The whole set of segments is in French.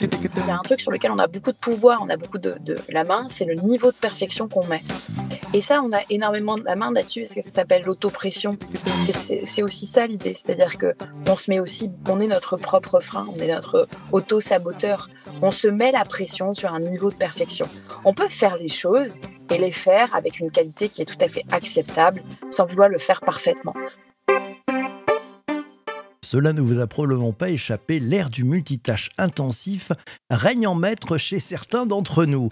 Il y a un truc sur lequel on a beaucoup de pouvoir, on a beaucoup de, la main, c'est le niveau de perfection qu'on met. Et ça, on a énormément de la main là-dessus, parce que ça s'appelle l'autopression. C'est aussi ça l'idée, c'est-à-dire que on se met aussi, on est notre propre frein, on est notre auto-saboteur. On se met la pression sur un niveau de perfection. On peut faire les choses et les faire avec une qualité qui est tout à fait acceptable, sans vouloir le faire parfaitement. Cela ne vous a probablement pas échappé, l'ère du multitâche intensif règne en maître chez certains d'entre nous.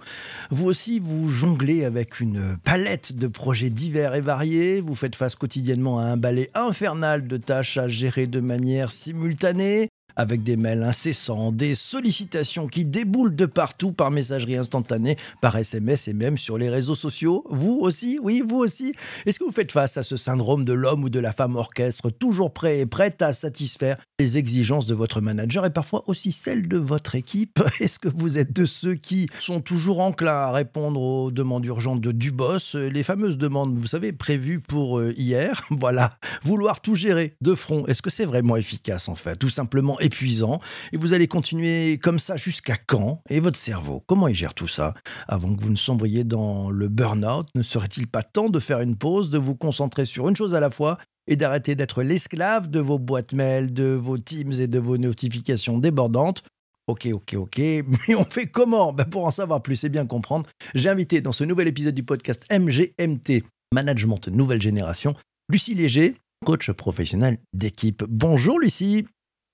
Vous aussi, vous jonglez avec une palette de projets divers et variés, vous faites face quotidiennement à un balai infernal de tâches à gérer de manière simultanée, avec des mails incessants, des sollicitations qui déboulent de partout par messagerie instantanée, par SMS et même sur les réseaux sociaux. Vous aussi, oui, vous aussi. Est-ce que vous faites face à ce syndrome de l'homme ou de la femme orchestre, toujours prêt et prête à satisfaire les exigences de votre manager et parfois aussi celles de votre équipe? Est-ce que vous êtes de ceux qui sont toujours enclins à répondre aux demandes urgentes de, du boss, les fameuses demandes, vous savez, prévues pour euh, hier? Voilà, vouloir tout gérer de front, est-ce que c'est vraiment efficace en fait? Tout simplement épuisant. Et vous allez continuer comme ça jusqu'à quand? Et votre cerveau, comment il gère tout ça? Avant que vous ne sombriez dans le burn-out, ne serait-il pas temps de faire une pause, de vous concentrer sur une chose à la fois et d'arrêter d'être l'esclave de vos boîtes mail, de vos Teams et de vos notifications débordantes? Ok, ok, ok, mais on fait comment? Ben Pour en savoir plus et bien comprendre, j'ai invité dans ce nouvel épisode du podcast MGMT, Management Nouvelle Génération, Lucie Léger, coach professionnel d'équipe. Bonjour Lucie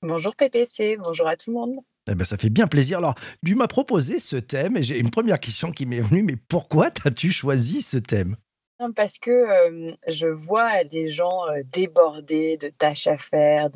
Bonjour PPC, bonjour à tout le monde. Eh ben, ça fait bien plaisir. Alors, tu m'as proposé ce thème et j'ai une première question qui m'est venue, mais pourquoi as-tu choisi ce thème? Parce que euh, je vois des gens euh, débordés de tâches à faire,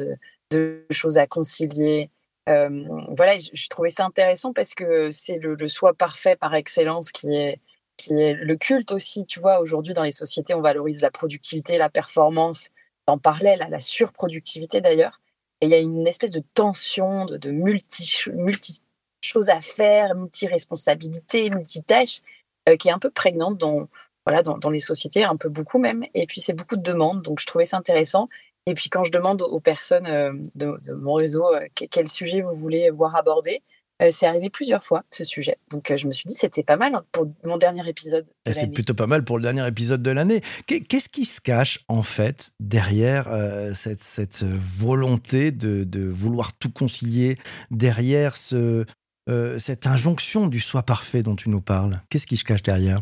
de, choses à concilier. Euh, voilà, je, trouvais ça intéressant parce que c'est le, le, soi parfait par excellence qui est, qui est le culte aussi. Tu vois, aujourd'hui dans les sociétés, on valorise la productivité, la performance, en parallèle à la surproductivité d'ailleurs. Et il y a une espèce de tension, de, multi, multi choses à faire, multi-responsabilités, multitâches, euh, qui est un peu prégnante dans, voilà, dans, dans, les sociétés, un peu beaucoup même. Et puis, c'est beaucoup de demandes, donc je trouvais ça intéressant. Et puis, quand je demande aux personnes euh, de, de, mon réseau euh, quel sujet vous voulez voir abordé, euh, c'est arrivé plusieurs fois, ce sujet. Donc, euh, je me suis dit, c'était pas mal pour mon dernier épisode. C'est plutôt pas mal pour le dernier épisode de l'année. Qu'est-ce qui se cache, en fait, derrière euh, cette, cette, volonté de, de, vouloir tout concilier, derrière ce, cette injonction du soi parfait dont tu nous parles? Qu'est-ce qui se cache derrière?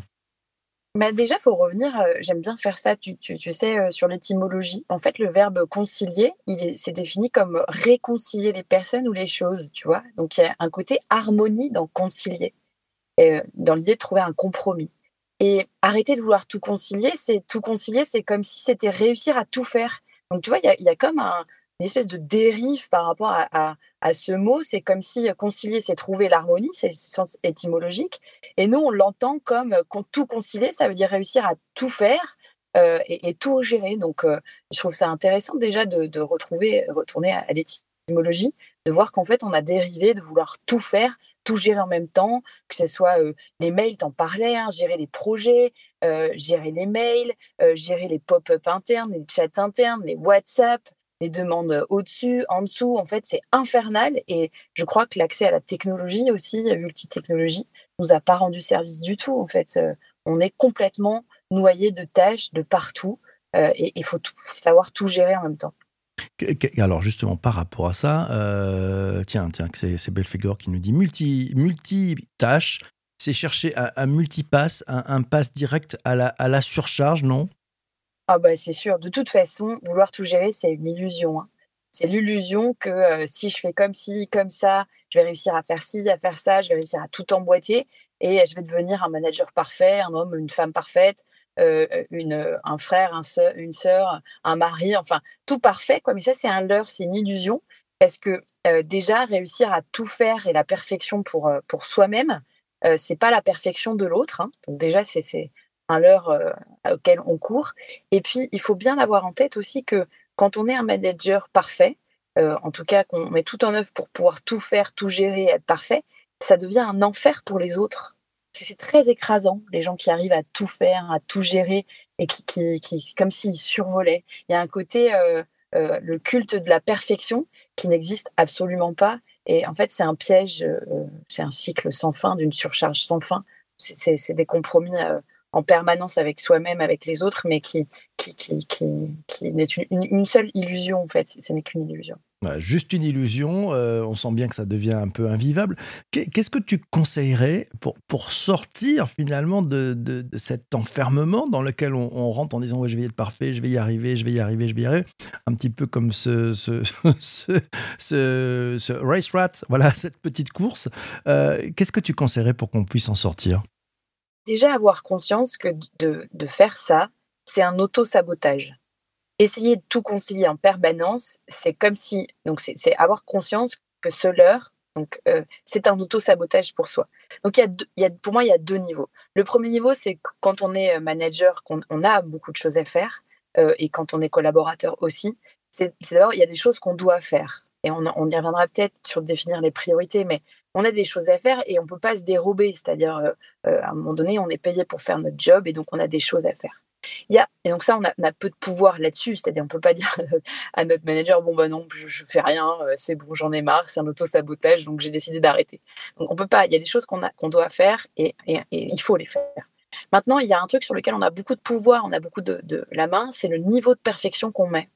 Bah déjà, faut revenir. Euh, j'aime bien faire ça. Tu, tu, tu sais euh, sur l'étymologie. En fait, le verbe concilier, il c'est défini comme réconcilier les personnes ou les choses. Tu vois. Donc il y a un côté harmonie dans concilier, euh, dans l'idée de trouver un compromis. Et arrêter de vouloir tout concilier, c'est tout concilier, c'est comme si c'était réussir à tout faire. Donc tu vois, il y a comme un, une espèce de dérive par rapport à, ce mot. C'est comme si concilier, c'est trouver l'harmonie, c'est le sens étymologique. Et nous, on l'entend comme euh, tout concilier, ça veut dire réussir à tout faire euh, et, tout gérer. Donc, euh, je trouve ça intéressant déjà de, retrouver, retourner à, l'étymologie, de voir qu'en fait, on a dérivé de vouloir tout faire, tout gérer en même temps, que ce soit les mails, t'en parlais, hein, gérer les projets, gérer les mails, gérer les pop-up internes, les chats internes, les WhatsApp, les demandes au-dessus, en dessous. En fait, c'est infernal. Et je crois que l'accès à la technologie aussi, multitechnologie, nous a pas rendu service du tout. En fait, euh, on est complètement noyé de tâches de partout. Euh, et il faut, savoir tout gérer en même temps. Alors justement, par rapport à ça, euh, tiens, tiens, c'est Belfegor qui nous dit multi, multi tâches, c'est chercher un, multipass, un, un pass direct à la surcharge, non? Ah bah c'est sûr. De toute façon, vouloir tout gérer, c'est une illusion. Hein. C'est l'illusion que euh, si je fais comme ci, comme ça, je vais réussir à faire ci, à faire ça, je vais réussir à tout emboîter et je vais devenir un manager parfait, un homme, une femme parfaite, euh, une, un frère, un une sœur, un mari, enfin tout parfait. Mais ça, c'est un leurre, c'est une illusion parce que euh, déjà réussir à tout faire et la perfection pour, pour soi-même, c'est pas la perfection de l'autre. Hein. Donc déjà, c'est un leurre euh, auquel on court. Et puis, il faut bien avoir en tête aussi que quand on est un manager parfait, euh, en tout cas qu'on met tout en œuvre pour pouvoir tout faire, tout gérer, être parfait, ça devient un enfer pour les autres. C'est très écrasant, les gens qui arrivent à tout faire, à tout gérer et qui, qui, qui comme s'ils survolaient. Il y a un côté, euh, le culte de la perfection qui n'existe absolument pas. Et en fait, c'est un piège, c'est un cycle sans fin, d'une surcharge sans fin. C'est des compromis en permanence avec soi-même, avec les autres, mais qui, qui, qui, qui, n'est une, seule illusion, en fait. Ce n'est qu'une illusion. juste une illusion, euh, on sent bien que ça devient un peu invivable. Qu'est-ce que tu conseillerais pour, pour sortir finalement de, de, cet enfermement dans lequel on, rentre en disant ouais, je vais être parfait, je vais y arriver, je vais y arriver, je vais y arriver? Un petit peu comme ce, ce, ce, ce, race rat, voilà, cette petite course. Euh, qu'est-ce que tu conseillerais pour qu'on puisse en sortir? Déjà avoir conscience que de, faire ça, c'est un auto-sabotage. Essayer de tout concilier en permanence, c'est comme si, donc c'est avoir conscience que ce leurre, donc euh, c'est un auto-sabotage pour soi. Donc y, a pour moi, il y a deux niveaux. Le premier niveau, c'est quand on est euh, manager, qu'on on a beaucoup de choses à faire, euh, et quand on est collaborateur aussi, c'est d'abord, il y a des choses qu'on doit faire et on, y reviendra peut-être sur définir les priorités, mais on a des choses à faire et on ne peut pas se dérober. C'est-à-dire, euh, euh, à un moment donné, on est payé pour faire notre job et donc on a des choses à faire. Et donc ça, on a, peu de pouvoir là-dessus. C'est-à-dire, on ne peut pas dire à notre manager, bon, bah non, je, ne fais rien, euh, c'est bon, j'en ai marre, c'est un auto-sabotage, donc j'ai décidé d'arrêter. Donc on peut pas, il y a des choses qu'on qu'on doit faire et, il faut les faire. Maintenant, il y a un truc sur lequel on a beaucoup de pouvoir, on a beaucoup de, de la main, c'est le niveau de perfection qu'on met.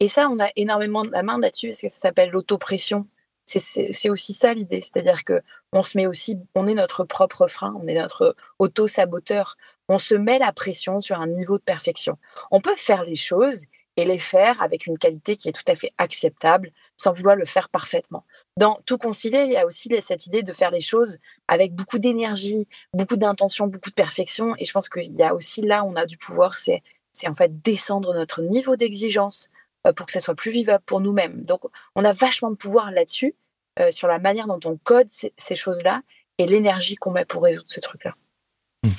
Et ça, on a énormément de la main là-dessus parce que ça s'appelle l'autopression. C'est aussi ça l'idée, c'est-à-dire que on se met aussi, on est notre propre frein, on est notre auto-saboteur. On se met la pression sur un niveau de perfection. On peut faire les choses et les faire avec une qualité qui est tout à fait acceptable, sans vouloir le faire parfaitement. Dans tout concilier, il y a aussi cette idée de faire les choses avec beaucoup d'énergie, beaucoup d'intention, beaucoup de perfection. Et je pense qu'il y a aussi là, on a du pouvoir, c'est en fait descendre notre niveau d'exigence pour que ça soit plus vivable pour nous-mêmes. Donc, on a vachement de pouvoir là-dessus, euh, sur la manière dont on code ces, choses-là et l'énergie qu'on met pour résoudre ce truc-là. Mmh.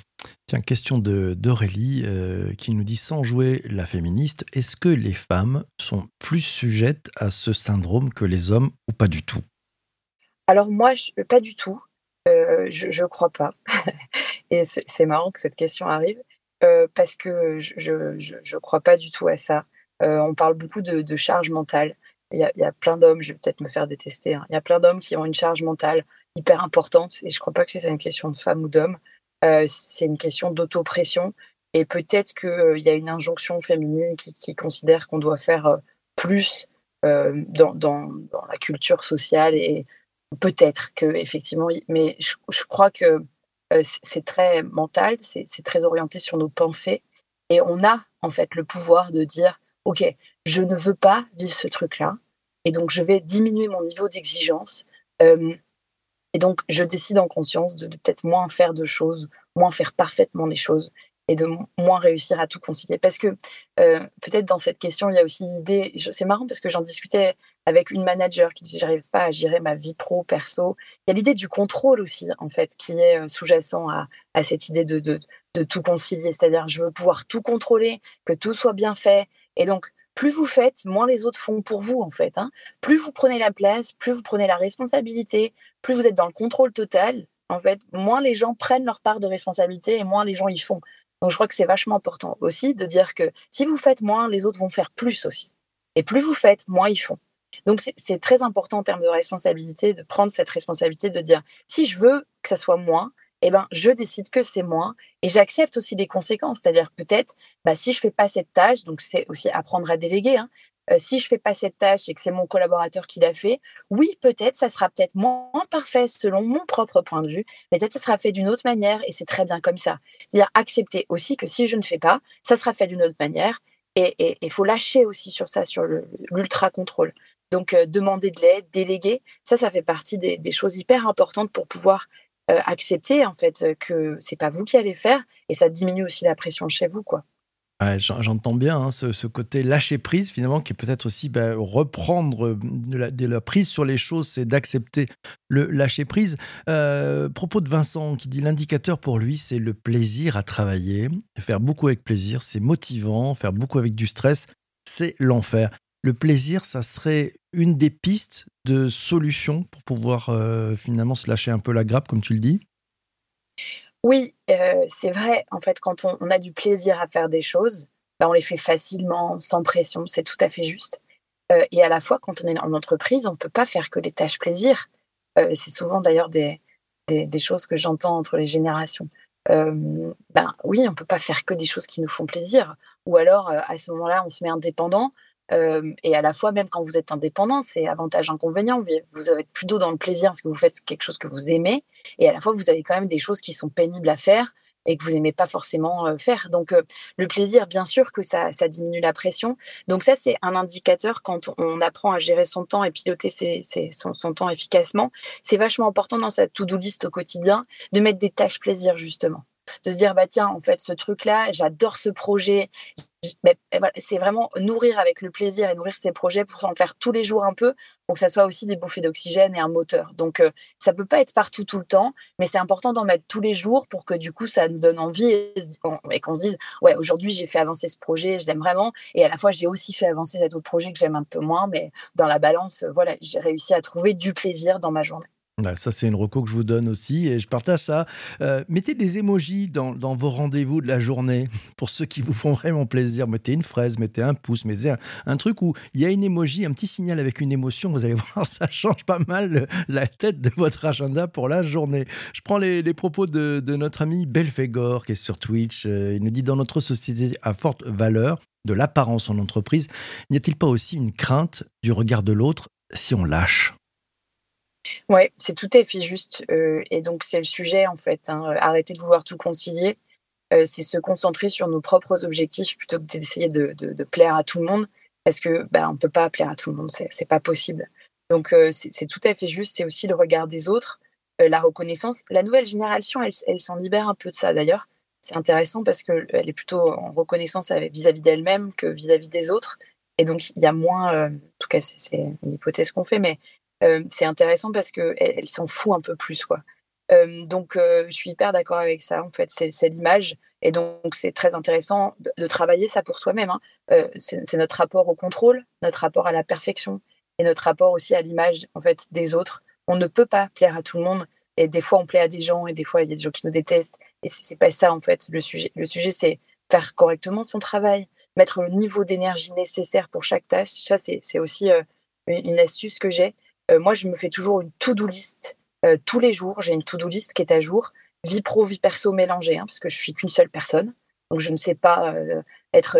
Tiens, question d'Aurélie euh, qui nous dit sans jouer la féministe, est-ce que les femmes sont plus sujettes à ce syndrome que les hommes ou pas du tout? Alors moi, pas du tout. je ne crois pas. et c'est marrant que cette question arrive parce que je ne crois pas du tout à ça. Euh, on parle beaucoup de, charge mentale. Il y, a, plein d'hommes, je vais peut-être me faire détester, hein. il y a plein d'hommes qui ont une charge mentale hyper importante et je ne crois pas que c'est une question de femme ou d'homme, euh, c'est une question d'autopression et peut-être qu'il euh, y a une injonction féminine qui, considère qu'on doit faire plus dans, la culture sociale et peut-être que effectivement, mais je crois que c'est très mental, c'est très orienté sur nos pensées et on a en fait le pouvoir de dire OK, je ne veux pas vivre ce truc-là, et donc je vais diminuer mon niveau d'exigence. Euh, et donc, je décide en conscience de, peut-être moins faire de choses, moins faire parfaitement les choses et de moins réussir à tout concilier. Parce que euh, peut-être dans cette question, il y a aussi l'idée, c'est marrant parce que j'en discutais avec une manager qui dit j'arrive pas à gérer ma vie pro, perso. Il y a l'idée du contrôle aussi, en fait, qui est euh, sous-jacent à, cette idée de, de tout concilier. C'est-à-dire, je veux pouvoir tout contrôler, que tout soit bien fait. Et donc, plus vous faites, moins les autres font pour vous, en fait. Hein. Plus vous prenez la place, plus vous prenez la responsabilité, plus vous êtes dans le contrôle total, en fait, moins les gens prennent leur part de responsabilité et moins les gens y font. Donc, je crois que c'est vachement important aussi de dire que si vous faites moins, les autres vont faire plus aussi. Et plus vous faites, moins ils font. Donc, c'est très important en termes de responsabilité de prendre cette responsabilité de dire si je veux que ça soit moins, eh ben, je décide que c'est moins et j'accepte aussi des conséquences. C'est-à-dire peut-être, bah, si je fais pas cette tâche, donc c'est aussi apprendre à déléguer. Hein, euh, si je fais pas cette tâche et que c'est mon collaborateur qui l'a fait, oui, peut-être, ça sera peut-être moins parfait selon mon propre point de vue, mais peut-être ça sera fait d'une autre manière et c'est très bien comme ça. C'est-à-dire accepter aussi que si je ne fais pas, ça sera fait d'une autre manière et il faut lâcher aussi sur ça, sur l'ultra contrôle. Donc, euh, demander de l'aide, déléguer, ça, ça fait partie des, choses hyper importantes pour pouvoir euh, accepter en fait euh, que c'est pas vous qui allez faire et ça diminue aussi la pression chez vous quoi. J'entends bien hein, ce, côté lâcher prise finalement qui est peut-être aussi bah, reprendre de la, prise sur les choses, c'est d'accepter le lâcher prise. Euh, propos de Vincent qui dit l'indicateur pour lui c'est le plaisir à travailler, faire beaucoup avec plaisir, c'est motivant, faire beaucoup avec du stress, c'est l'enfer le plaisir, ça serait une des pistes de solution pour pouvoir euh, finalement se lâcher un peu la grappe, comme tu le dis? Oui, euh, c'est vrai. En fait, quand on, a du plaisir à faire des choses, bah, on les fait facilement, sans pression, c'est tout à fait juste. et à la fois, quand on est en entreprise, on ne peut pas faire que des tâches plaisir. c'est souvent d'ailleurs des, des, choses que j'entends entre les générations. ben oui, on peut pas faire que des choses qui nous font plaisir. Ou alors, à ce moment-là, on se met indépendant. Et à la fois, même quand vous êtes indépendant, c'est avantage-inconvénient. Vous êtes plutôt dans le plaisir parce que vous faites quelque chose que vous aimez. Et à la fois, vous avez quand même des choses qui sont pénibles à faire et que vous n'aimez pas forcément euh, faire. Donc euh, le plaisir, bien sûr que ça, diminue la pression. Donc ça, c'est un indicateur quand on apprend à gérer son temps et piloter son, son, temps efficacement. C'est vachement important dans sa to-do list au quotidien de mettre des tâches plaisir justement de se dire bah tiens en fait ce truc là j'adore ce projet. C'est vraiment nourrir avec le plaisir et nourrir ses projets pour s'en faire tous les jours un peu pour que ça soit aussi des bouffées d'oxygène et un moteur. Donc euh, ça peut pas être partout tout le temps mais c'est important d'en mettre tous les jours pour que du coup ça nous donne envie et, qu'on se dise ouais aujourd'hui j'ai fait avancer ce projet je l'aime vraiment et à la fois j'ai aussi fait avancer cet autre projet que j'aime un peu moins mais dans la balance voilà j'ai réussi à trouver du plaisir dans ma journée ça, c'est une reco que je vous donne aussi et je partage ça. Euh, mettez des émojis dans, vos rendez-vous de la journée pour ceux qui vous font vraiment plaisir. Mettez une fraise, mettez un pouce, mettez un, truc où il y a une émoji, un petit signal avec une émotion. Vous allez voir, ça change pas mal la tête de votre agenda pour la journée. Je prends les, propos de, notre ami Belfegor qui est sur Twitch. Euh, il nous dit Dans notre société à forte valeur de l'apparence en entreprise, n'y a-t-il pas aussi une crainte du regard de l'autre si on lâche? Ouais, c'est tout à fait juste. Et donc, c'est le sujet, en fait. Hein, arrêter de vouloir tout concilier. C'est se concentrer sur nos propres objectifs plutôt que d'essayer de, plaire à tout le monde. Parce que bah, on ne peut pas plaire à tout le monde, c'est pas possible. Donc, c'est tout à fait juste. C'est aussi le regard des autres, la reconnaissance. La nouvelle génération, elle, s'en libère un peu de ça, d'ailleurs. C'est intéressant parce qu'elle est plutôt en reconnaissance vis-à-vis d'elle-même que vis-à-vis -vis des autres. Et donc, il y a moins, en tout cas, c'est une hypothèse qu'on fait, mais c'est intéressant parce qu'elle elle, s'en fout un peu plus. quoi. Euh, donc, euh, je suis hyper d'accord avec ça. En fait, c'est l'image. Et donc, c'est très intéressant de, travailler ça pour soi-même. Hein. c'est notre rapport au contrôle, notre rapport à la perfection et notre rapport aussi à l'image en fait des autres. On ne peut pas plaire à tout le monde. Et des fois, on plaît à des gens et des fois, il y a des gens qui nous détestent. Et c'est pas ça, en fait, le sujet. Le sujet, c'est faire correctement son travail, mettre le niveau d'énergie nécessaire pour chaque tâche. Ça, c'est aussi une astuce que j'ai. Euh, moi, je me fais toujours une to-do list euh, tous les jours. J'ai une to-do list qui est à jour, vie pro, vie perso mélangée, hein, parce que je suis qu'une seule personne. Donc, je ne sais pas euh, être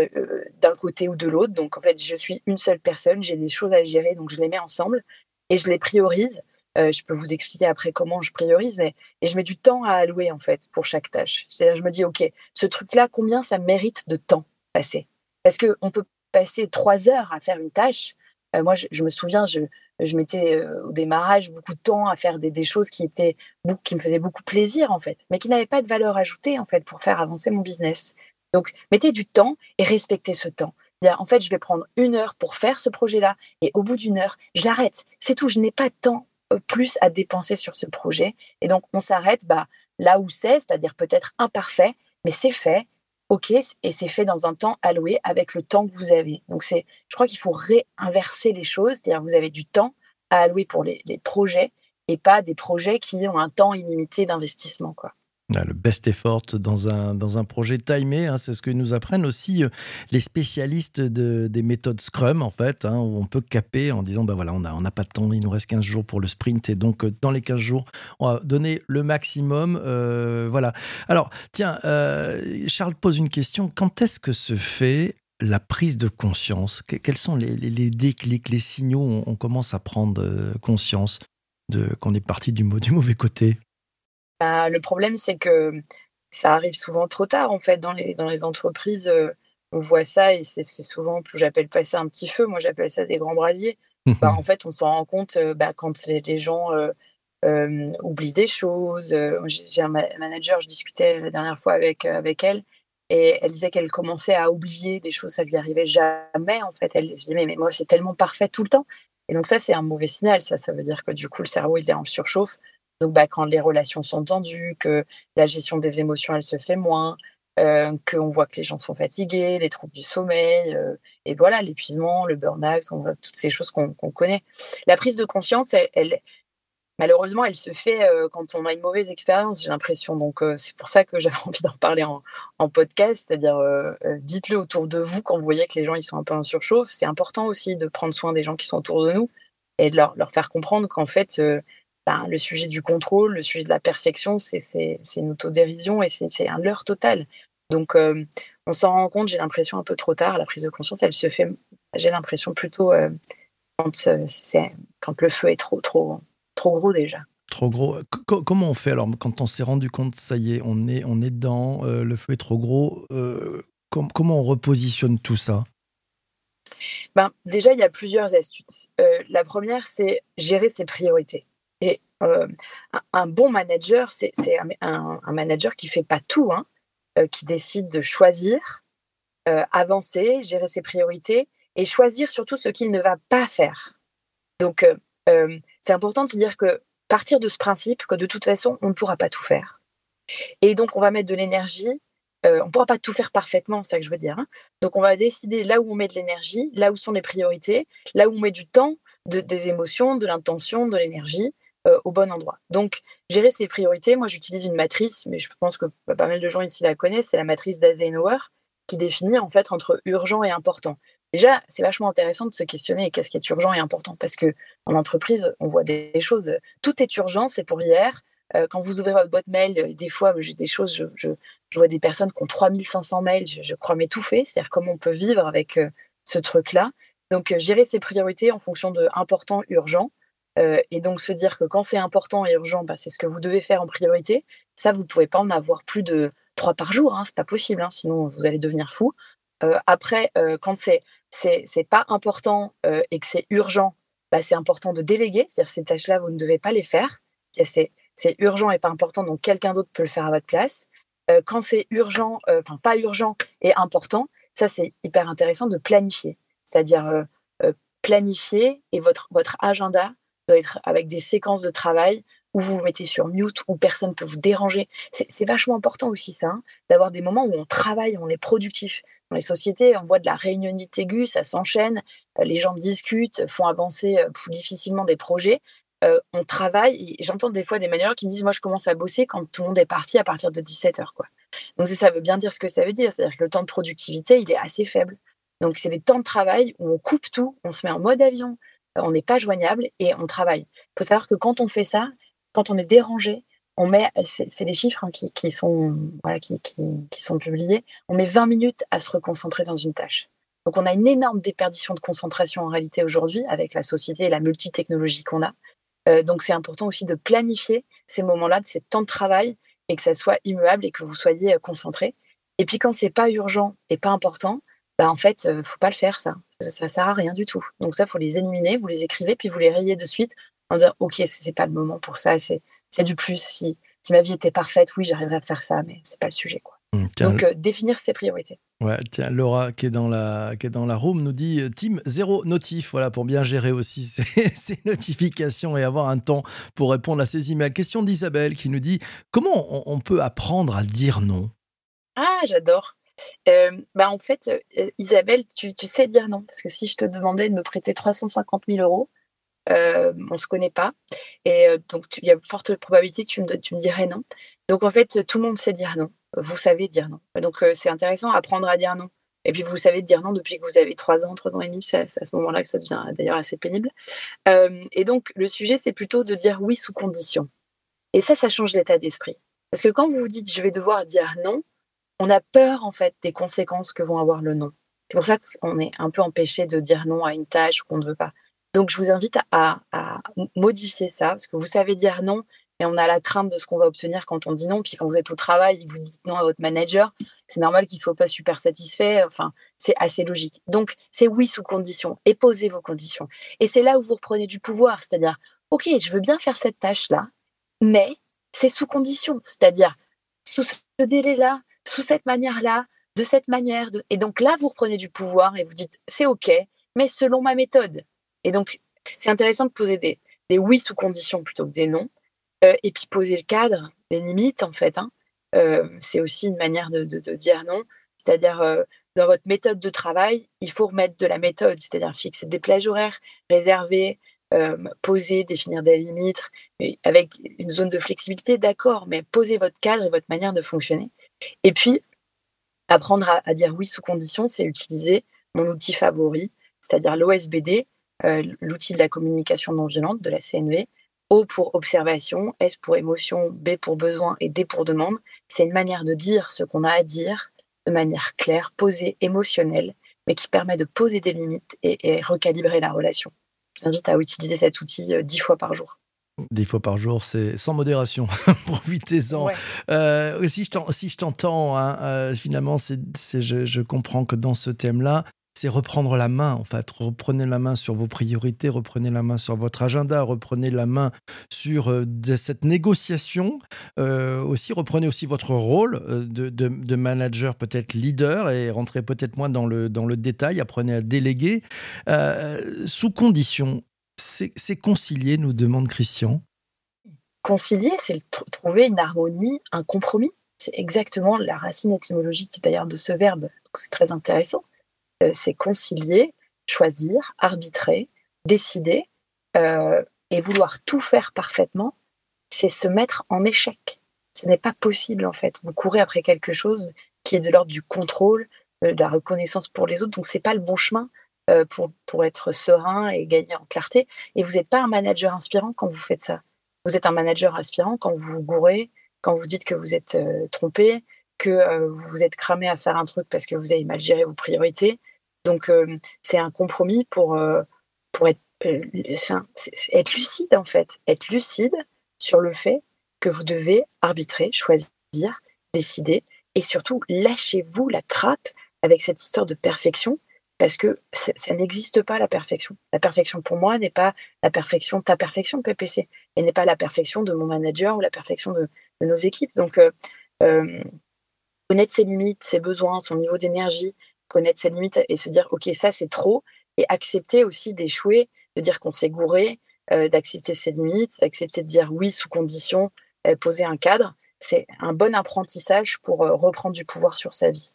d'un côté ou de l'autre. Donc, en fait, je suis une seule personne. J'ai des choses à gérer, donc je les mets ensemble et je les priorise. je peux vous expliquer après comment je priorise, mais et je mets du temps à allouer en fait pour chaque tâche. C'est-à-dire, je me dis, ok, ce truc-là, combien ça mérite de temps passé Parce que on peut passer trois heures à faire une tâche. moi, je, me souviens, je, je mettais euh, au démarrage beaucoup de temps à faire des, choses qui étaient qui me faisaient beaucoup plaisir en fait, mais qui n'avaient pas de valeur ajoutée en fait pour faire avancer mon business. Donc mettez du temps et respectez ce temps. En fait, je vais prendre une heure pour faire ce projet-là et au bout d'une heure, j'arrête. C'est tout. Je n'ai pas de temps euh, plus à dépenser sur ce projet et donc on s'arrête bah, là où c'est, c'est-à-dire peut-être imparfait, mais c'est fait OK, et c'est fait dans un temps alloué avec le temps que vous avez. Donc, c'est, je crois qu'il faut réinverser les choses, c'est-à-dire vous avez du temps à allouer pour les, les projets et pas des projets qui ont un temps illimité d'investissement. Quoi. Le best effort dans un, dans un projet timé, hein, c'est ce que nous apprennent aussi euh, les spécialistes de, des méthodes Scrum, en fait, hein, où on peut caper en disant, bah voilà, on n'a on pas de temps, il nous reste 15 jours pour le sprint, et donc euh, dans les 15 jours, on va donner le maximum. Euh, voilà. Alors, tiens, Charles pose une question, quand est-ce que se fait la prise de conscience? Quels sont les, les, déclics, les signaux où on, commence à prendre conscience qu'on est parti du mauvais côté? Bah, le problème, c'est que ça arrive souvent trop tard, en fait, dans les, dans les entreprises. Euh, on voit ça et c'est souvent, j'appelle pas ça un petit feu, moi j'appelle ça des grands brasiers. Bah, en fait, on s'en rend compte euh, bah, quand les, gens euh, oublient des choses. J'ai un manager, je discutais la dernière fois avec, avec elle et elle disait qu'elle commençait à oublier des choses, ça lui arrivait jamais en fait. Elle disait mais, mais moi c'est tellement parfait tout le temps. Et donc ça c'est un mauvais signal, ça, ça veut dire que du coup le cerveau il est en surchauffe. Donc, bah, quand les relations sont tendues, que la gestion des émotions, elle se fait moins, euh, qu'on voit que les gens sont fatigués, les troubles du sommeil, euh, et voilà, l'épuisement, le burn-out, toutes ces choses qu'on connaît. La prise de conscience, elle, malheureusement, elle se fait quand on a une mauvaise expérience, j'ai l'impression. Donc, c'est pour ça que j'avais envie d'en parler en, podcast. C'est-à-dire, dites-le autour de vous quand vous voyez que les gens ils sont un peu en surchauffe. C'est important aussi de prendre soin des gens qui sont autour de nous et de leur faire comprendre qu'en fait, ben, le sujet du contrôle, le sujet de la perfection, c'est une autodérision et c'est un leurre total. Donc, on s'en rend compte, j'ai l'impression, un peu trop tard. La prise de conscience, elle se fait, j'ai l'impression, plutôt quand, quand le feu est trop, trop, trop gros déjà. Trop gros. comment on fait alors quand on s'est rendu compte, ça y est, on est, on est dedans, euh, le feu est trop gros, euh, comment on repositionne tout ça? Ben, Déjà, il y a plusieurs astuces. Euh, la première, c'est gérer ses priorités. Et un, bon manager, c'est un, manager qui fait pas tout, hein, qui décide de choisir, avancer, gérer ses priorités et choisir surtout ce qu'il ne va pas faire. Donc, euh, c'est important de se dire que partir de ce principe que de toute façon, on ne pourra pas tout faire. Et donc, on va mettre de l'énergie. Euh, on ne pourra pas tout faire parfaitement, c'est ça que je veux dire. Hein. Donc, on va décider là où on met de l'énergie, là où sont les priorités, là où on met du temps, des émotions, de l'intention, de l'énergie euh, au bon endroit. Donc, gérer ses priorités, moi, j'utilise une matrice, mais je pense que pas mal de gens ici la connaissent, c'est la matrice d'Eisenhower qui définit en fait entre urgent et important. Déjà, c'est vachement intéressant de se questionner qu'est-ce qui est urgent et important? Parce que en entreprise, on voit des choses. Tout est urgent, c'est pour hier. Euh, quand vous ouvrez votre boîte mail, euh, des fois, j'ai des choses, je, vois des personnes qui ont 3500 mails, je, crois m'étouffer. C'est-à-dire comment on peut vivre avec ce truc-là. Donc, gérer ses priorités en fonction de important, urgent. Et donc, se dire que quand c'est important et urgent, bah, c'est ce que vous devez faire en priorité. Ça, vous pouvez pas en avoir plus de trois par jour. Hein, c'est pas possible, hein, sinon vous allez devenir fou. Euh, après, euh, quand c'est c'est pas important euh, et que c'est urgent, bah, c'est important de déléguer. C'est-à-dire ces tâches-là, vous ne devez pas les faire. C'est urgent et pas important, donc quelqu'un d'autre peut le faire à votre place. quand c'est urgent, enfin pas urgent et important, ça c'est hyper intéressant de planifier. C'est-à-dire planifier et votre, votre agenda doit être avec des séquences de travail où vous vous mettez sur mute, où personne ne peut vous déranger. C'est vachement important aussi ça, hein, d'avoir des moments où on travaille, on est productif. Dans les sociétés, on voit de la réunionnite aiguë, ça s'enchaîne, euh, les gens discutent, font avancer euh, plus difficilement des projets. Euh, on travaille, j'entends des fois des managers qui me disent, moi je commence à bosser quand tout le monde est parti à partir de 17h. Quoi. Donc ça veut bien dire ce que ça veut dire, c'est-à-dire que le temps de productivité, il est assez faible. Donc c'est des temps de travail où on coupe tout, on se met en mode avion, on n'est pas joignable et on travaille. Il faut savoir que quand on fait ça, quand on est dérangé, on met, c'est les chiffres hein, qui, sont, voilà, qui, sont publiés, on met 20 minutes à se reconcentrer dans une tâche. Donc on a une énorme déperdition de concentration en réalité aujourd'hui avec la société et la multitechnologie qu'on a. Euh, donc c'est important aussi de planifier ces moments-là, de ces temps de travail et que ça soit immuable et que vous soyez euh, concentré. Et puis quand c'est pas urgent et pas important, bah en fait, ne euh, faut pas le faire ça. ça. Ça sert à rien du tout. Donc ça, faut les éliminer, vous les écrivez puis vous les rayez de suite en disant ok c'est pas le moment pour ça c'est c'est du plus si si ma vie était parfaite oui j'arriverais à faire ça mais c'est pas le sujet quoi mmh, donc euh, définir ses priorités ouais tiens Laura qui est dans la qui est dans la room nous dit euh, team zéro notif voilà pour bien gérer aussi ces, notifications et avoir un temps pour répondre à ces emails question d'Isabelle qui nous dit comment on, peut apprendre à dire non? Ah j'adore euh, bah en fait, Isabelle, tu, sais dire non. Parce que si je te demandais de me prêter 350 000 euros, euh, on se connaît pas. Et euh, donc, il y a forte probabilité que tu me, tu me dirais non. Donc, en fait, tout le monde sait dire non. Vous savez dire non. Donc, euh, c'est intéressant, apprendre à dire non. Et puis, vous savez dire non depuis que vous avez trois ans, trois ans et demi. C'est à ce moment-là que ça devient d'ailleurs assez pénible. Euh, et donc, le sujet, c'est plutôt de dire oui sous condition. Et ça, ça change l'état d'esprit. Parce que quand vous vous dites je vais devoir dire non, on a peur, en fait, des conséquences que vont avoir le non. C'est pour ça qu'on est un peu empêché de dire non à une tâche qu'on ne veut pas. Donc, je vous invite à, modifier ça, parce que vous savez dire non, et on a la crainte de ce qu'on va obtenir quand on dit non. Puis quand vous êtes au travail et vous dites non à votre manager, c'est normal qu'il soit pas super satisfait. Enfin, c'est assez logique. Donc, c'est oui sous condition et posez vos conditions. Et c'est là où vous reprenez du pouvoir, c'est-à-dire, ok, je veux bien faire cette tâche-là, mais c'est sous condition, c'est-à-dire sous ce délai-là, sous cette manière-là, de cette manière. Et donc là, vous reprenez du pouvoir et vous dites, c'est ok, mais selon ma méthode. Et donc, c'est intéressant de poser des, oui sous condition plutôt que des non. Euh, et puis poser le cadre, les limites, en fait. Hein. Euh, c'est aussi une manière de, dire non. C'est-à-dire, euh, dans votre méthode de travail, il faut remettre de la méthode, c'est-à-dire fixer des plages horaires, réserver poser, définir des limites, avec une zone de flexibilité, d'accord, mais poser votre cadre et votre manière de fonctionner. Et puis, apprendre à, dire oui sous condition, c'est utiliser mon outil favori, c'est-à-dire l'OSBD, l'outil de la communication non violente de la CNV. O pour observation, S pour émotion, B pour besoin et D pour demande. C'est une manière de dire ce qu'on a à dire de manière claire, posée, émotionnelle, mais qui permet de poser des limites et, recalibrer la relation. Je vous invite à utiliser cet outil euh, dix fois par jour. Dix fois par jour, c'est sans modération. Profitez-en. Euh, si je t'entends, hein, euh, finalement, c'est, je, je, comprends que dans ce thème-là, c'est reprendre la main, en fait. Reprenez la main sur vos priorités, reprenez la main sur votre agenda, reprenez la main sur euh, cette négociation. Aussi, reprenez aussi votre rôle de, manager, peut-être leader, et rentrez peut-être moins dans le, dans le détail. Apprenez à déléguer. sous condition, c'est concilier, nous demande Christian. Concilier, c'est trouver une harmonie, un compromis. C'est exactement la racine étymologique d'ailleurs de ce verbe. C'est très intéressant. Euh, c'est concilier, choisir, arbitrer, décider euh, et vouloir tout faire parfaitement, c'est se mettre en échec. Ce n'est pas possible en fait. Vous courez après quelque chose qui est de l'ordre du contrôle, euh, de la reconnaissance pour les autres, donc c'est pas le bon chemin pour, pour être serein et gagner en clarté. Et vous n'êtes pas un manager inspirant quand vous faites ça. Vous êtes un manager inspirant quand vous vous gourez, quand vous dites que vous êtes trompé, que vous vous êtes cramé à faire un truc parce que vous avez mal géré vos priorités, donc, euh, c'est un compromis pour, euh, pour être, euh, être lucide, en fait. Être lucide sur le fait que vous devez arbitrer, choisir, décider, et surtout, lâchez-vous la crape avec cette histoire de perfection, parce que ça n'existe pas la perfection. La perfection pour moi n'est pas la perfection, ta perfection PPC, et n'est pas la perfection de mon manager ou la perfection de, nos équipes. Donc, connaître ses limites, ses besoins, son niveau d'énergie, connaître ses limites et se dire, OK, ça, c'est trop, et accepter aussi d'échouer, de dire qu'on s'est gouré, euh, d'accepter ses limites, d'accepter de dire oui sous condition, euh, poser un cadre. C'est un bon apprentissage pour euh, reprendre du pouvoir sur sa vie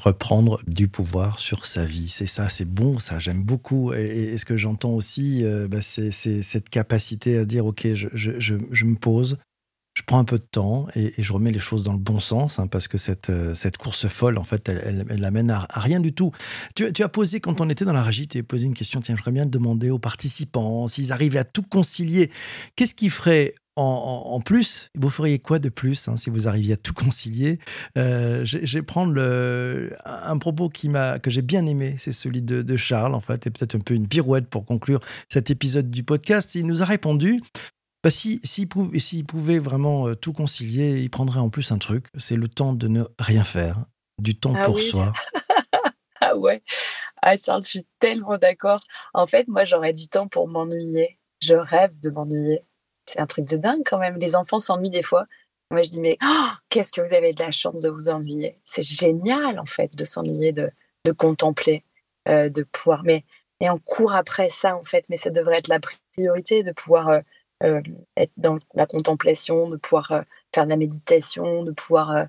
reprendre du pouvoir sur sa vie. C'est ça, c'est bon, ça, j'aime beaucoup. Et, ce que j'entends aussi, bah, c'est cette capacité à dire, OK, je, je, me pose, je prends un peu de temps et, je remets les choses dans le bon sens, hein, parce que cette, euh, cette course folle, en fait, elle, elle, à, rien du tout. Tu, tu, as posé, quand on était dans la régie, tu as posé une question, tiens, j'aimerais bien demander aux participants s'ils arrivaient à tout concilier. Qu'est-ce qui ferait en, plus, vous feriez quoi de plus hein, si vous arriviez à tout concilier? Euh, Je vais prendre le, un propos qui m'a, que j'ai bien aimé, c'est celui de, de, Charles, en fait, et peut-être un peu une pirouette pour conclure cet épisode du podcast. Il nous a répondu bah, S'il si, pouvait, vraiment euh, tout concilier, il prendrait en plus un truc, c'est le temps de ne rien faire, du temps ah pour soi. ah ouais, ah Charles, je suis tellement d'accord. En fait, moi, j'aurais du temps pour m'ennuyer. Je rêve de m'ennuyer. C'est un truc de dingue quand même. Les enfants s'ennuient des fois. Moi, je dis, mais oh, qu'est-ce que vous avez de la chance de vous ennuyer? C'est génial, en fait, de s'ennuyer, de, de contempler, euh, de pouvoir. Mais, et on court après ça, en fait. Mais ça devrait être la priorité de pouvoir euh, euh, être dans la contemplation, de pouvoir faire de la méditation, de pouvoir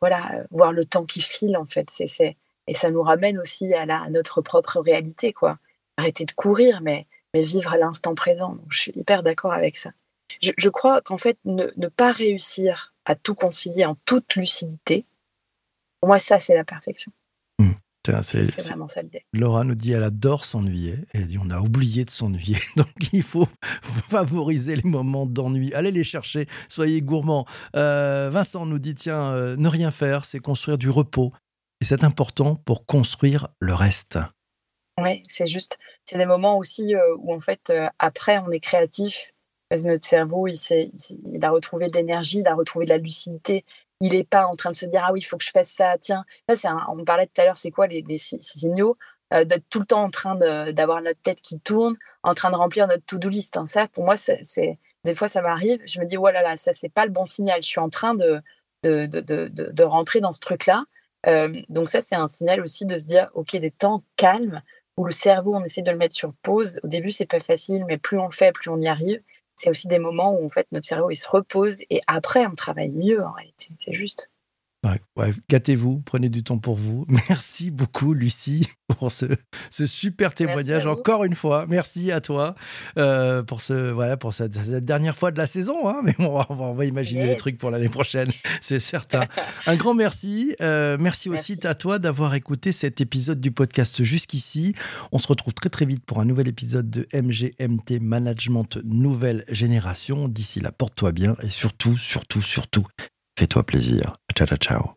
voilà, voir le temps qui file en fait. C'est, et ça nous ramène aussi à, la, notre propre réalité, quoi. Arrêter de courir, mais, mais vivre à l'instant présent. je suis hyper d'accord avec ça. Je, crois qu'en fait, ne, ne, pas réussir à tout concilier en toute lucidité, pour moi, ça, c'est la perfection. C'est vraiment ça l'idée. Laura nous dit elle adore s'ennuyer. Elle dit on a oublié de s'ennuyer. Donc il faut favoriser les moments d'ennui. Allez les chercher, soyez gourmands. Euh, Vincent nous dit tiens, euh, ne rien faire, c'est construire du repos. Et c'est important pour construire le reste. Oui, c'est juste. C'est des moments aussi euh, où en fait, après, on est créatif. Parce que notre cerveau, il, il a retrouvé de l'énergie, il a retrouvé de la lucidité, il n'est pas en train de se dire ah oui il faut que je fasse ça tiens ça c'est on parlait tout à l'heure c'est quoi les, signaux? Euh, d'être tout le temps en train d'avoir notre tête qui tourne en train de remplir notre to-do list hein. ça pour moi c'est des fois ça m'arrive je me dis voilà là ça c'est pas le bon signal je suis en train de de, de, de, rentrer dans ce truc là euh, donc ça c'est un signal aussi de se dire ok des temps calmes où le cerveau on essaie de le mettre sur pause au début c'est pas facile mais plus on le fait plus on y arrive c'est aussi des moments où en fait notre cerveau il se repose et après on travaille mieux en réalité. C'est juste. Ouais, gâtez-vous, prenez du temps pour vous. Merci beaucoup, Lucie, pour ce, ce super témoignage. Encore une fois, merci à toi euh, pour, ce, voilà, pour cette, dernière fois de la saison. Hein. mais on va, on va imaginer des trucs pour l'année prochaine, c'est certain. Un grand merci. Euh, merci, merci aussi à toi d'avoir écouté cet épisode du podcast jusqu'ici. On se retrouve très très vite pour un nouvel épisode de MGMT Management Nouvelle Génération. D'ici là, porte-toi bien et surtout, surtout, surtout, Fais-toi plaisir. Ciao, ciao, ciao.